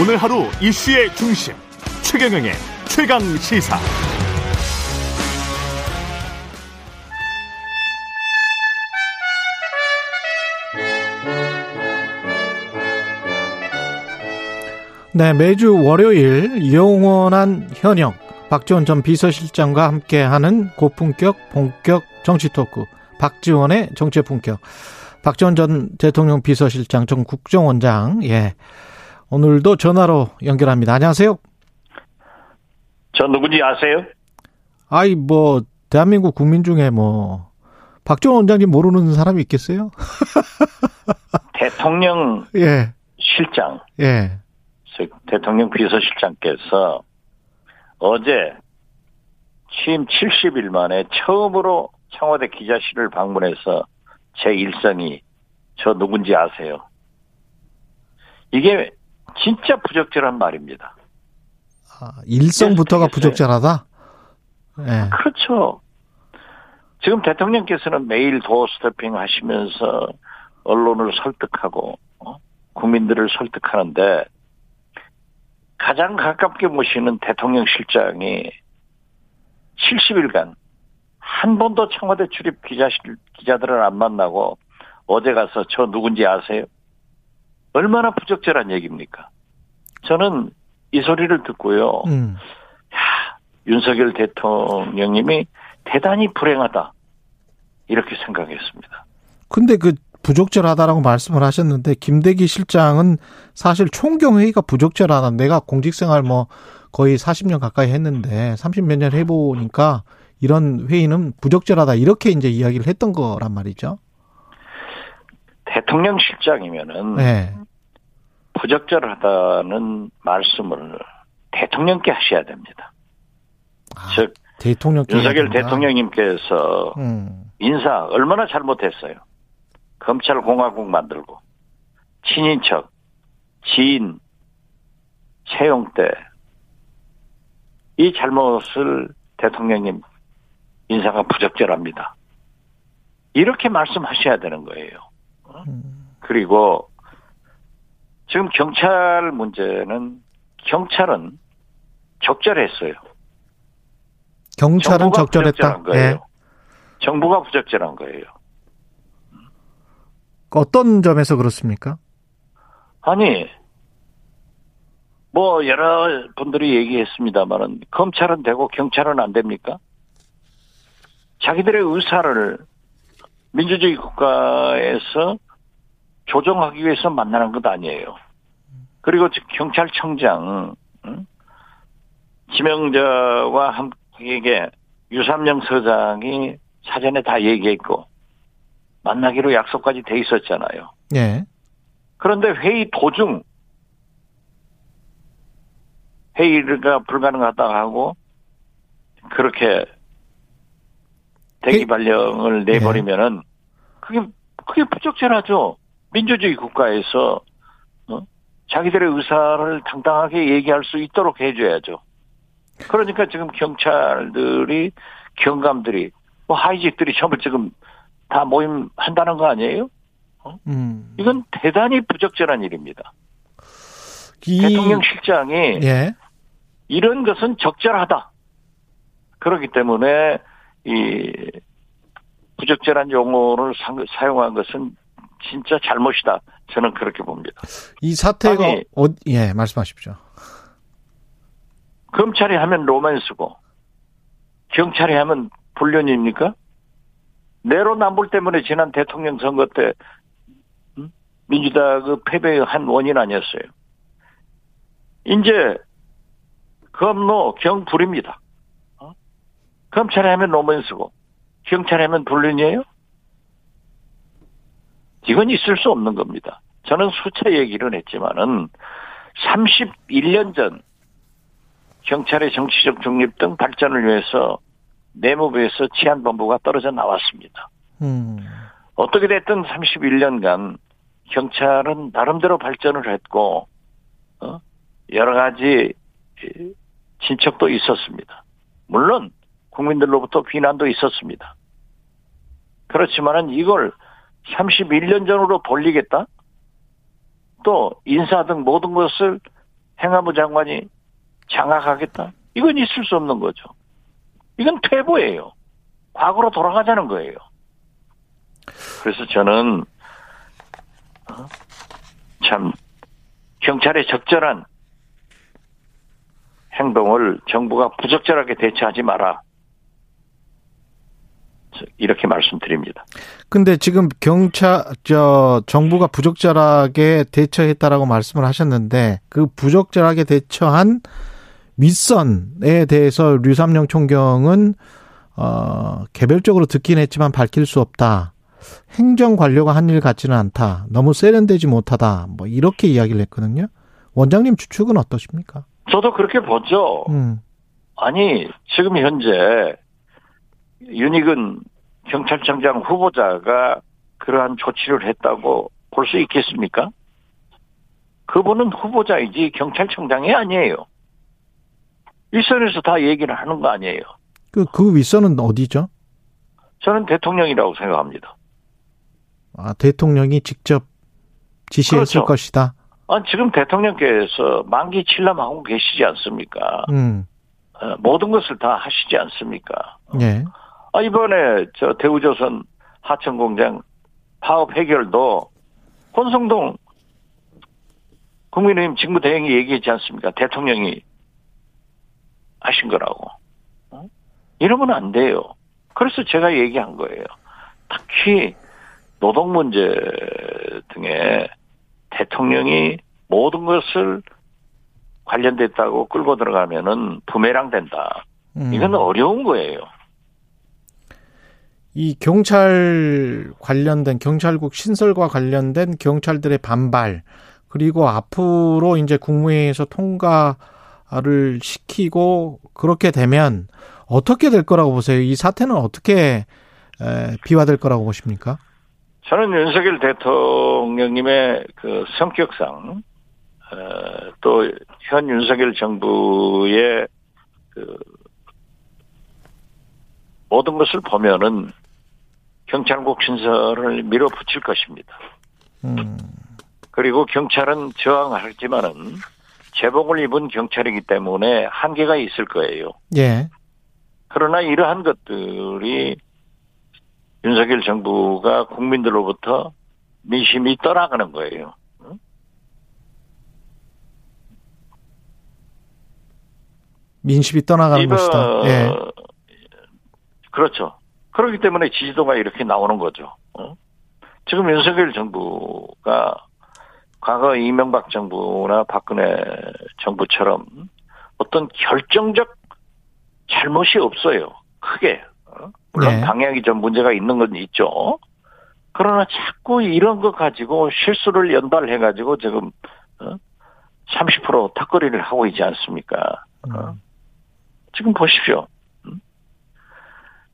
오늘 하루 이슈의 중심 최경영의 최강 시사. 네, 매주 월요일 영원한 현역 박지원 전 비서실장과 함께하는 고품격 본격 정치 토크 박지원의 정치의 품격. 박지원 전 대통령 비서실장 전 국정원장 예 오늘도 전화로 연결합니다. 안녕하세요. 저 누군지 아세요? 아이 뭐 대한민국 국민 중에 뭐 박지원 원장님 모르는 사람이 있겠어요? 대통령 예. 실장, 예. 대통령 비서실장께서 어제 취임 70일 만에 처음으로 청와대 기자실을 방문해서 제 일성이 저 누군지 아세요? 이게 진짜 부적절한 말입니다. 아, 일성부터가 부적절하다? 예. 그렇죠. 지금 대통령께서는 매일 도어 스태핑 하시면서 언론을 설득하고 어? 국민들을 설득하는데 가장 가깝게 모시는 대통령 실장이 70일간 한 번도 청와대 출입 기자실 기자들을 안 만나고 어제 가서 저 누군지 아세요? 얼마나 부적절한 얘기입니까? 저는 이 소리를 듣고요. 음. 야, 윤석열 대통령님이 대단히 불행하다. 이렇게 생각했습니다. 근데 그 부적절하다라고 말씀을 하셨는데 김대기 실장은 사실 총경회의가 부적절하다. 내가 공직생활 뭐 거의 40년 가까이 했는데 30몇 년 해보니까 이런 회의는 부적절하다. 이렇게 이제 이야기를 했던 거란 말이죠. 대통령 실장이면은 네. 부적절하다는 말씀을 대통령께 하셔야 됩니다. 아, 즉 대통령께 윤석열. 대통령님께서 음. 인사 얼마나 잘못했어요. 검찰 공화국 만들고 친인척, 지인 채용 때 이 잘못을 대통령님 인사가 부적절합니다. 이렇게 말씀하셔야 되는 거예요. 어? 그리고 지금 경찰 문제는 경찰은 적절했어요. 경찰은 적절했다. 거예요. 예. 정부가 부적절한 거예요. 어떤 점에서 그렇습니까? 아니, 뭐, 여러 분들이 얘기했습니다만은, 검찰은 되고 경찰은 안 됩니까? 자기들의 의사를 민주주의 국가에서 조정하기 위해서 만나는 것 아니에요. 그리고 즉 경찰청장, 응? 지명자와 함께 유삼영 서장이 사전에 다 얘기했고, 만나기로 약속까지 돼 있었잖아요. 예. 그런데 회의 도중 회의가 불가능하다 하고 그렇게 대기 회- 발령을 내버리면은 그게 그게 부적절하죠. 민주주의 국가에서 어? 자기들의 의사를 당당하게 얘기할 수 있도록 해줘야죠. 그러니까 지금 경찰들이 경감들이 뭐 하이직들이 전부 지금 다 모임한다는 거 아니에요? 음. 이건 대단히 부적절한 일입니다. 이 대통령 실장이 예. 이런 것은 적절하다. 그렇기 때문에 이 부적절한 용어를 상- 사용한 것은 진짜 잘못이다. 저는 그렇게 봅니다. 이 사태가 아니, 어, 예, 말씀하십시오. 검찰이 하면 로맨스고 경찰이 하면 불륜입니까? 내로남불 때문에 지난 대통령 선거 때 음? 민주당 그 패배의 한 원인 아니었어요. 이제 검노 경불입니다. 어? 검찰이 하면 로맨스고 경찰이 하면 불륜이에요? 이건 있을 수 없는 겁니다. 저는 수차 얘기를 했지만은 31년 전 경찰의 정치적 중립 등 발전을 위해서 내무부에서 치안본부가 떨어져 나왔습니다. 음. 어떻게 됐든 31년간 경찰은 나름대로 발전을 했고 어? 여러 가지 진척도 있었습니다. 물론 국민들로부터 비난도 있었습니다. 그렇지만은 이걸 31년 전으로 돌리겠다? 또 인사 등 모든 것을 행안부 장관이 장악하겠다? 이건 있을 수 없는 거죠. 이건 퇴보예요. 과거로 돌아가자는 거예요. 그래서 저는 어? 참 경찰의 적절한 행동을 정부가 부적절하게 대처하지 마라. 이렇게 말씀드립니다. 근데 지금 경찰 저 정부가 부적절하게 대처했다라고 말씀을 하셨는데 그 부적절하게 대처한 윗선에 대해서 류삼영 총경은 어 개별적으로 듣긴 했지만 밝힐 수 없다. 행정 관료가 한 일 같지는 않다. 너무 세련되지 못하다. 뭐 이렇게 이야기를 했거든요. 원장님 추측은 어떠십니까? 저도 그렇게 보죠. 음. 아니 지금 현재 윤익은 경찰청장 후보자가 그러한 조치를 했다고 볼 수 있겠습니까? 그분은 후보자이지 경찰청장이 아니에요. 윗선에서 다 얘기를 하는 거 아니에요. 그, 그 윗선은 어디죠? 저는 대통령이라고 생각합니다. 아, 대통령이 직접 지시했을 그렇죠. 것이다? 아, 지금 대통령께서 만기 칠남하고 계시지 않습니까? 음. 어, 모든 것을 다 하시지 않습니까? 예. 아, 이번에 저 대우조선 하천공장 파업 해결도 권성동 국민의힘 직무대행이 얘기했지 않습니까? 대통령이 하신 거라고. 어? 이러면 안 돼요. 그래서 제가 얘기한 거예요. 특히 노동 문제 등에 대통령이 모든 것을 관련됐다고 끌고 들어가면은 부메랑 된다. 음. 이건 어려운 거예요. 이 경찰 관련된 경찰국 신설과 관련된 경찰들의 반발 그리고 앞으로 이제 국무회의에서 통과를 시키고 그렇게 되면 어떻게 될 거라고 보세요? 이 사태는 어떻게 비화될 거라고 보십니까? 저는 윤석열 대통령님의 그 성격상 어, 또현 윤석열 정부의 그 모든 것을 보면은 경찰국 신설을 밀어붙일 것입니다. 음. 그리고 경찰은 저항하지만은 제복을 입은 경찰이기 때문에 한계가 있을 거예요. 예. 그러나 이러한 것들이 윤석열 정부가 국민들로부터 민심이 떠나가는 거예요. 민심이 떠나가는 것이다. 예. 그렇죠. 그렇기 때문에 지지도가 이렇게 나오는 거죠. 어? 지금 윤석열 정부가 과거 이명박 정부나 박근혜 정부처럼 어떤 결정적 잘못이 없어요. 크게. 어? 물론 네. 방향이 좀 문제가 있는 건 있죠. 그러나 자꾸 이런 거 가지고 실수를 연달해 가지고 지금 어? 30% 턱걸이를 하고 있지 않습니까? 어? 음. 지금 보십시오.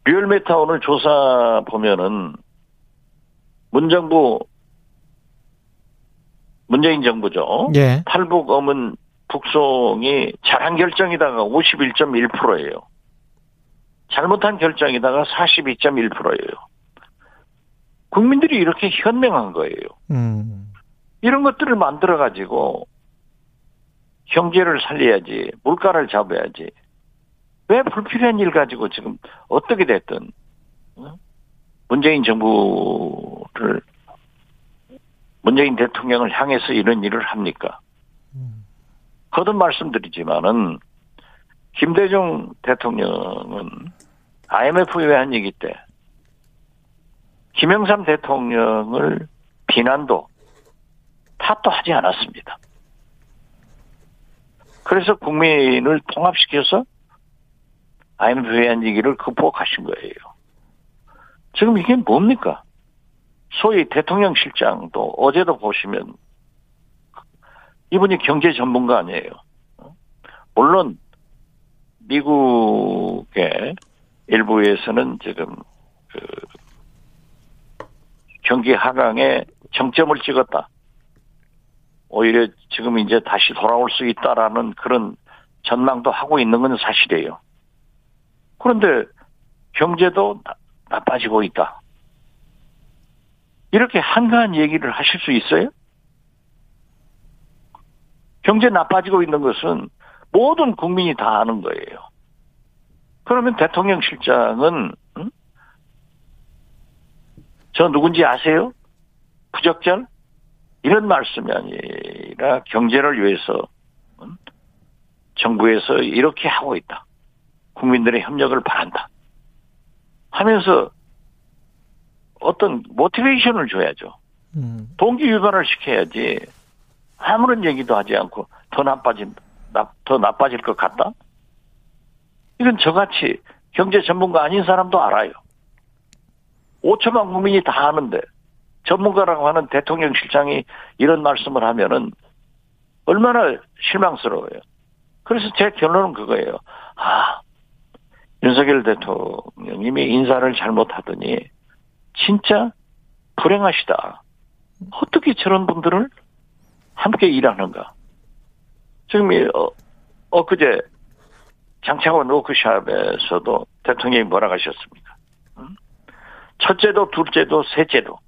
리얼메타 오늘 조사 보면은 문정부 문재인 정부죠. 예. 탈북 어문 북송이 잘한 결정이다가 51.1%예요. 잘못한 결정이다가 42.1%예요. 국민들이 이렇게 현명한 거예요. 음. 이런 것들을 만들어 가지고 경제를 살려야지, 물가를 잡아야지. 왜 불필요한 일 가지고 지금 어떻게 됐든 어? 문재인 정부를 문재인 대통령을 향해서 이런 일을 합니까? 거듭 말씀드리지만은 김대중 대통령은 IMF 외환 얘기 때 김영삼 대통령을 비난도 탓도 하지 않았습니다. 그래서 국민을 통합시켜서 IMF 외환위기를 극복하신 거예요. 지금 이게 뭡니까? 소위 대통령 실장도 어제도 보시면 이분이 경제 전문가 아니에요. 물론 미국의 일부에서는 지금 그 경기 하강에 정점을 찍었다. 오히려 지금 이제 다시 돌아올 수 있다라는 그런 전망도 하고 있는 건 사실이에요. 그런데 경제도 나빠지고 있다. 이렇게 한가한 얘기를 하실 수 있어요? 경제 나빠지고 있는 것은 모든 국민이 다 아는 거예요. 그러면 대통령 실장은 응? 저 누군지 아세요? 부적절? 이런 말씀이 아니라 경제를 위해서 응? 정부에서 이렇게 하고 있다. 국민들의 협력을 바란다. 하면서 어떤 모티베이션을 줘야죠. 음. 동기 유발을 시켜야지 아무런 얘기도 하지 않고 더 나빠진 더 나빠질 것 같다. 이건 저같이 경제 전문가 아닌 사람도 알아요. 5천만 국민이 다 아는데 전문가라고 하는 대통령 실장이 이런 말씀을 하면은 얼마나 실망스러워요. 그래서 제 결론은 그거예요. 아, 윤석열 대통령님이 인사를 잘못하더니 진짜 불행하시다. 어떻게 저런 분들을 함께 일하는가? 지금 어, 엊그제 장차관 워크샵에서도 대통령이 뭐라 하셨습니까? 첫째도 둘째도 셋째도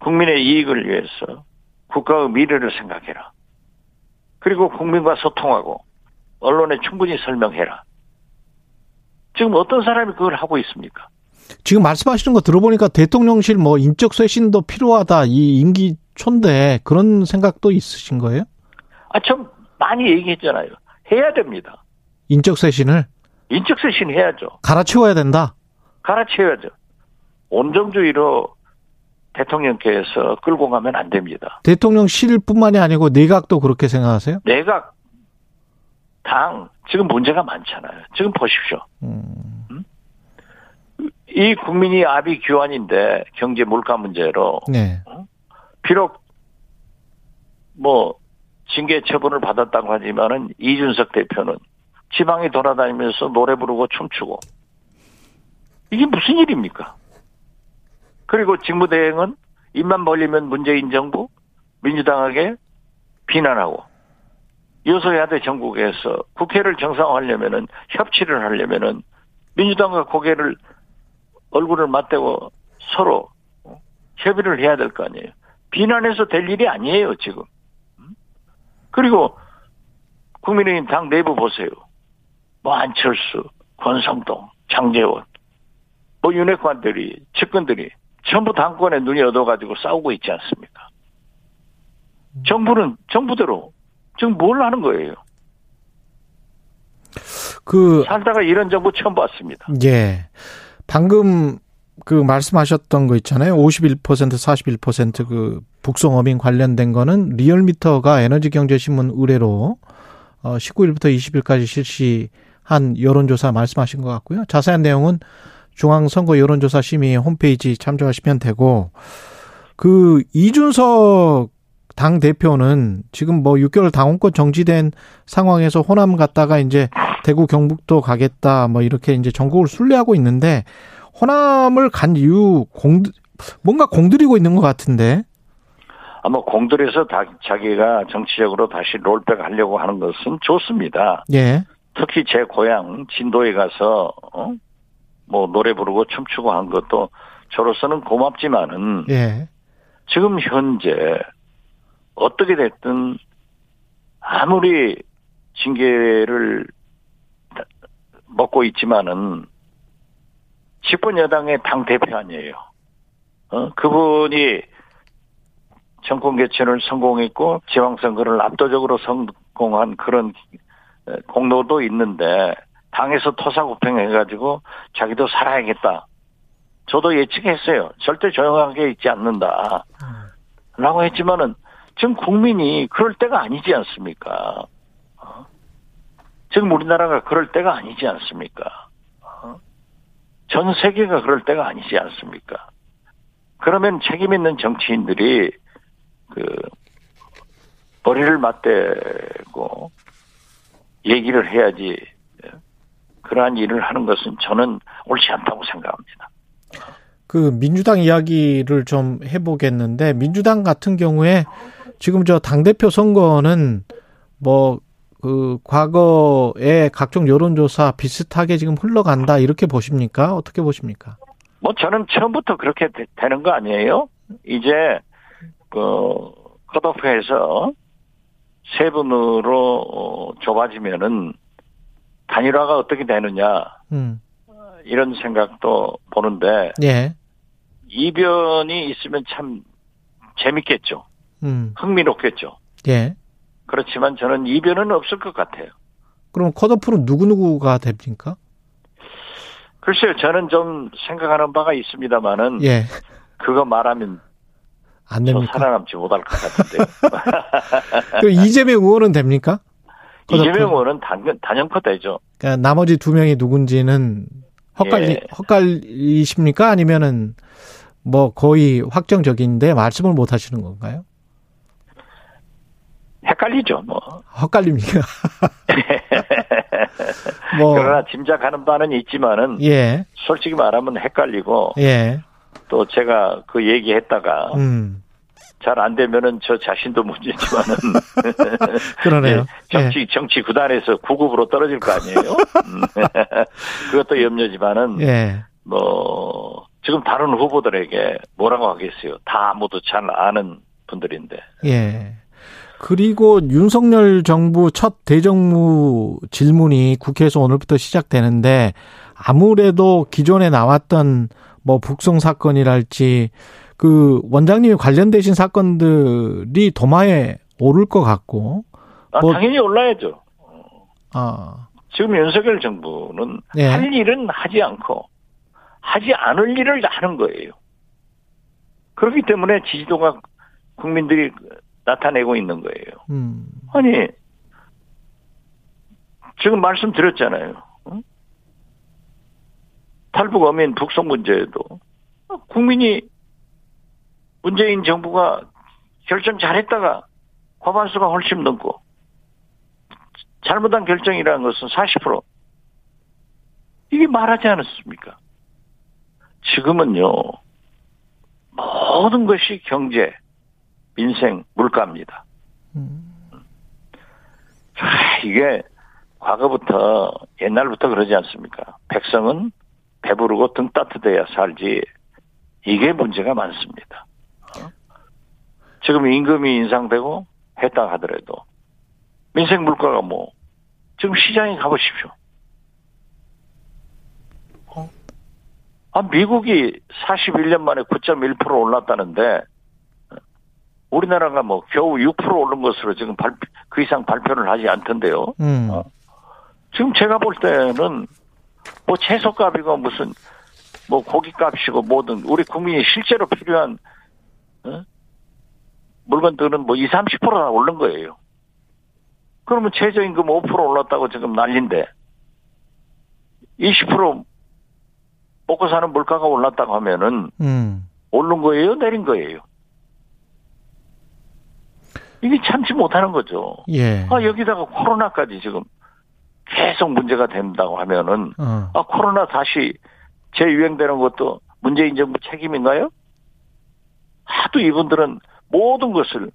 국민의 이익을 위해서 국가의 미래를 생각해라. 그리고 국민과 소통하고 언론에 충분히 설명해라. 지금 어떤 사람이 그걸 하고 있습니까? 지금 말씀하시는 거 들어보니까 대통령실 뭐 인적 쇄신도 필요하다 이 임기 초인데 그런 생각도 있으신 거예요? 아, 참 많이 얘기했잖아요. 해야 됩니다. 인적 쇄신을 인적 쇄신 해야죠. 갈아치워야 된다. 갈아치워야죠. 온정주의로 대통령께서 끌고 가면 안 됩니다. 대통령실뿐만이 아니고 내각도 그렇게 생각하세요? 내각, 당 지금 문제가 많잖아요. 지금 보십시오. 음. 이 국민이 아비 규환인데 경제 물가 문제로 네. 비록 뭐 징계 처분을 받았다고 하지만은 이준석 대표는 지방에 돌아다니면서 노래 부르고 춤추고 이게 무슨 일입니까? 그리고 직무대행은 입만 벌리면 문재인 정부 민주당에게 비난하고 여소야대 전국에서 국회를 정상화하려면은 협치를 하려면은 민주당과 고개를 얼굴을 맞대고 서로 협의를 해야 될 거 아니에요. 비난해서 될 일이 아니에요, 지금. 그리고 국민의힘 당 내부 보세요. 뭐 안철수, 권성동, 장재원, 뭐 윤핵관들이, 측근들이 전부 당권에 눈이 얻어가지고 싸우고 있지 않습니까? 정부는 정부대로 지금 뭘 하는 거예요? 그 살다가 이런 정부 처음 봤습니다. 예. 방금 그 말씀하셨던 거 있잖아요. 51% 41%그 북송 어민 관련된 거는 리얼미터가 에너지경제신문 의뢰로 어 19일부터 20일까지 실시한 여론조사 말씀하신 것 같고요. 자세한 내용은 중앙선거 여론조사 심의 홈페이지 참조하시면 되고 그 이준석 당 대표는 지금 뭐 6개월 당원권 정지된 상황에서 호남 갔다가 이제 대구 경북도 가겠다 뭐 이렇게 이제 전국을 순례하고 있는데 호남을 간 이유 공 뭔가 공들이고 있는 것 같은데 아마 공들여서 다 자기가 정치적으로 다시 롤백 하려고 하는 것은 좋습니다. 예. 특히 제 고향 진도에 가서 어? 뭐 노래 부르고 춤추고 한 것도 저로서는 고맙지만은 예. 지금 현재 어떻게 됐든 아무리 징계를 먹고 있지만은 집권 여당의 당 대표 아니에요. 어, 그분이 정권 개최를 성공했고 지방선거를 압도적으로 성공한 그런 공로도 있는데 당에서 토사구팽해가지고 자기도 살아야겠다. 저도 예측했어요. 절대 조용하게 있지 않는다. 라고 했지만은 지금 국민이 그럴 때가 아니지 않습니까? 어? 지금 우리나라가 그럴 때가 아니지 않습니까? 어? 전 세계가 그럴 때가 아니지 않습니까? 그러면 책임 있는 정치인들이 그 머리를 맞대고 얘기를 해야지 그러한 일을 하는 것은 저는 옳지 않다고 생각합니다. 그 민주당 이야기를 좀 해보겠는데 민주당 같은 경우에 지금 저 당대표 선거는 뭐 그 과거의 각종 여론조사 비슷하게 지금 흘러간다 이렇게 보십니까? 어떻게 보십니까? 뭐 저는 처음부터 그렇게 되 는 거 아니에요? 이제 그 컷오프에서 세 분으로 어, 좁아지면은 단일화가 어떻게 되느냐 음. 이런 생각도 보는데 예. 이변이 있으면 참 재밌겠죠. 음. 흥미롭겠죠. 예. 그렇지만 저는 이변은 없을 것 같아요. 그럼 컷오프는 누구누구가 됩니까? 글쎄요, 저는 좀 생각하는 바가 있습니다만은 예. 그거 말하면 안저 됩니까? 살아남지 못할 것 같은데. 그 이재명 의원은 됩니까? 컷오프? 이재명 의원은 단, 단연코 되죠. 그러니까 나머지 두 명이 누군지는 헛갈리 예. 헛갈리십니까? 아니면은 뭐 거의 확정적인데 말씀을 못 하시는 건가요? 헷갈리죠, 뭐. 헛갈립니까? 뭐 그러나 짐작하는 바는 있지만은 예. 솔직히 말하면 헷갈리고 예. 또 제가 그 얘기했다가 음. 잘안 되면은 저 자신도 문제지만은 그러네요. 예, 정치 정치 구단에서 9급으로 떨어질 거 아니에요. 음. 그것도 염려지만은 예. 뭐 지금 다른 후보들에게 뭐라고 하겠어요. 다 모두 잘 아는 분들인데. 예. 그리고 윤석열 정부 첫 대정부 질문이 국회에서 오늘부터 시작되는데 아무래도 기존에 나왔던 뭐 북송 사건이랄지 그 원장님이 관련되신 사건들이 도마에 오를 것 같고 아, 뭐- 당연히 올라야죠. 아 지금 윤석열 정부는 예. 할 일은 하지 않고 하지 않을 일을 하는 거예요. 그렇기 때문에 지지도가 국민들이 나타내고 있는 거예요. 음. 아니 지금 말씀드렸잖아요. 응? 탈북 어민 북송 문제에도 국민이 문재인 정부가 결정 잘했다가 과반수가 훨씬 넘고 잘못한 결정이라는 것은 40% 이게 말하지 않았습니까? 지금은요 모든 것이 경제, 민생, 물가입니다. 음. 아, 이게 과거부터 옛날부터 그러지 않습니까? 백성은 배부르고 등 따뜻해야 살지 이게 문제가 많습니다. 어? 지금 임금이 인상되고 했다 하더라도 민생 물가가 뭐 지금 시장에 가보십시오. 어? 아 미국이 41년 만에 9.1% 올랐다는데 우리나라가 뭐 겨우 6% 오른 것으로 지금 발, 그 이상 발표를 하지 않던데요. 음. 어. 지금 제가 볼 때는 뭐 채소값이고 무슨 뭐 고기값이고 뭐든 우리 국민이 실제로 필요한 어? 물건들은 뭐 20, 30%나 오른 거예요. 그러면 최저임금 5% 올랐다고 지금 난린데 20% 먹고 사는 물가가 올랐다고 하면은 음. 오른 거예요, 내린 거예요. 이게 참지 못하는 거죠. 예. 아, 여기다가 코로나까지 지금 계속 문제가 된다고 하면은, 어. 아, 코로나 다시 재유행되는 것도 문재인 정부 책임인가요? 하도 이분들은 모든 것을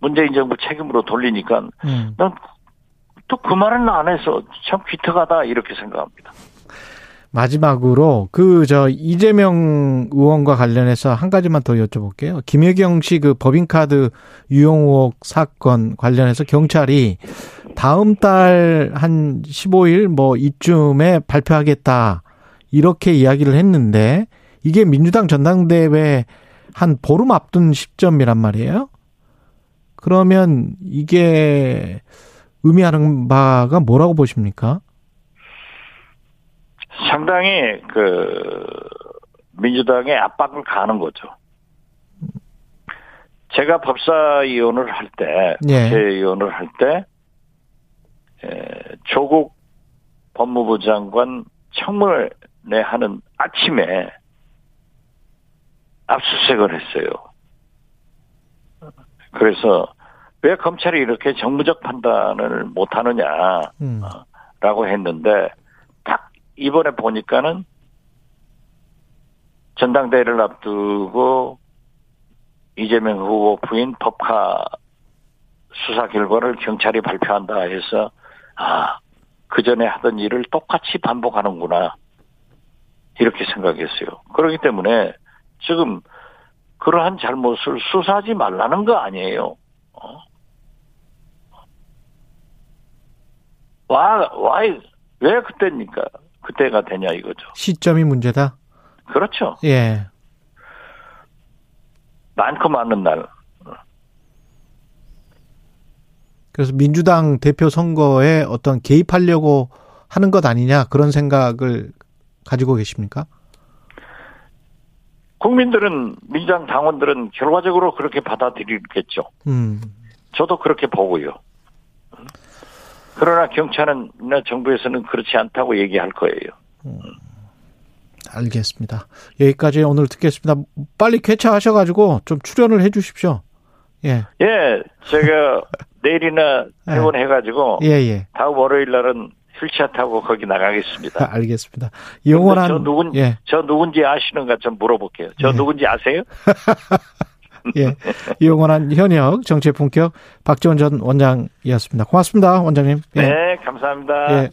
문재인 정부 책임으로 돌리니까 음. 난또 그 말은 안 해서 참 기특하다 이렇게 생각합니다. 마지막으로 그 저 이재명 의원과 관련해서 한 가지만 더 여쭤볼게요. 김혜경 씨 그 법인카드 유용 의혹 사건 관련해서 경찰이 다음 달 한 15일 뭐 이쯤에 발표하겠다 이렇게 이야기를 했는데 이게 민주당 전당대회 한 보름 앞둔 시점이란 말이에요. 그러면 이게 의미하는 바가 뭐라고 보십니까? 상당히 그 민주당의 압박을 가는 거죠. 제가 법사위원을 할 때, 예. 국회의원을 할 때, 에, 조국 법무부 장관 청문회 하는 아침에 압수수색을 했어요. 그래서 왜 검찰이 이렇게 정무적 판단을 못하느냐라고 음. 했는데 딱 이번에 보니까는 전당대회를 앞두고 이재명 후보 부인 법카 수사 결과를 경찰이 발표한다 해서 아, 그 전에 하던 일을 똑같이 반복하는구나. 이렇게 생각했어요. 그렇기 때문에 지금 그러한 잘못을 수사하지 말라는 거 아니에요. 어? 와, 와, 왜 그때입니까? 그때가 되냐 이거죠. 시점이 문제다. 그렇죠. 예. 많고 많은 날. 그래서 민주당 대표 선거에 어떤 개입하려고 하는 것 아니냐 그런 생각을 가지고 계십니까? 국민들은 민주당 당원들은 결과적으로 그렇게 받아들이겠죠. 음. 저도 그렇게 보고요. 그러나 경찰은 정부에서는 그렇지 않다고 얘기할 거예요. 알겠습니다. 여기까지 오늘 듣겠습니다. 빨리 쾌차하셔가지고 좀 출연을 해 주십시오. 예. 예, 제가 내일이나 퇴원해가지고 예, 예. 다음 월요일 날은 휠체어 타고 거기 나가겠습니다. 알겠습니다. 영원한 저 누군 예. 저 누군지 아시는가 좀 물어볼게요. 저 예. 누군지 아세요? 예. 영원한 현역 정치의 본격 박지원 전 원장이었습니다. 고맙습니다, 원장님. 예. 네, 감사합니다. 예.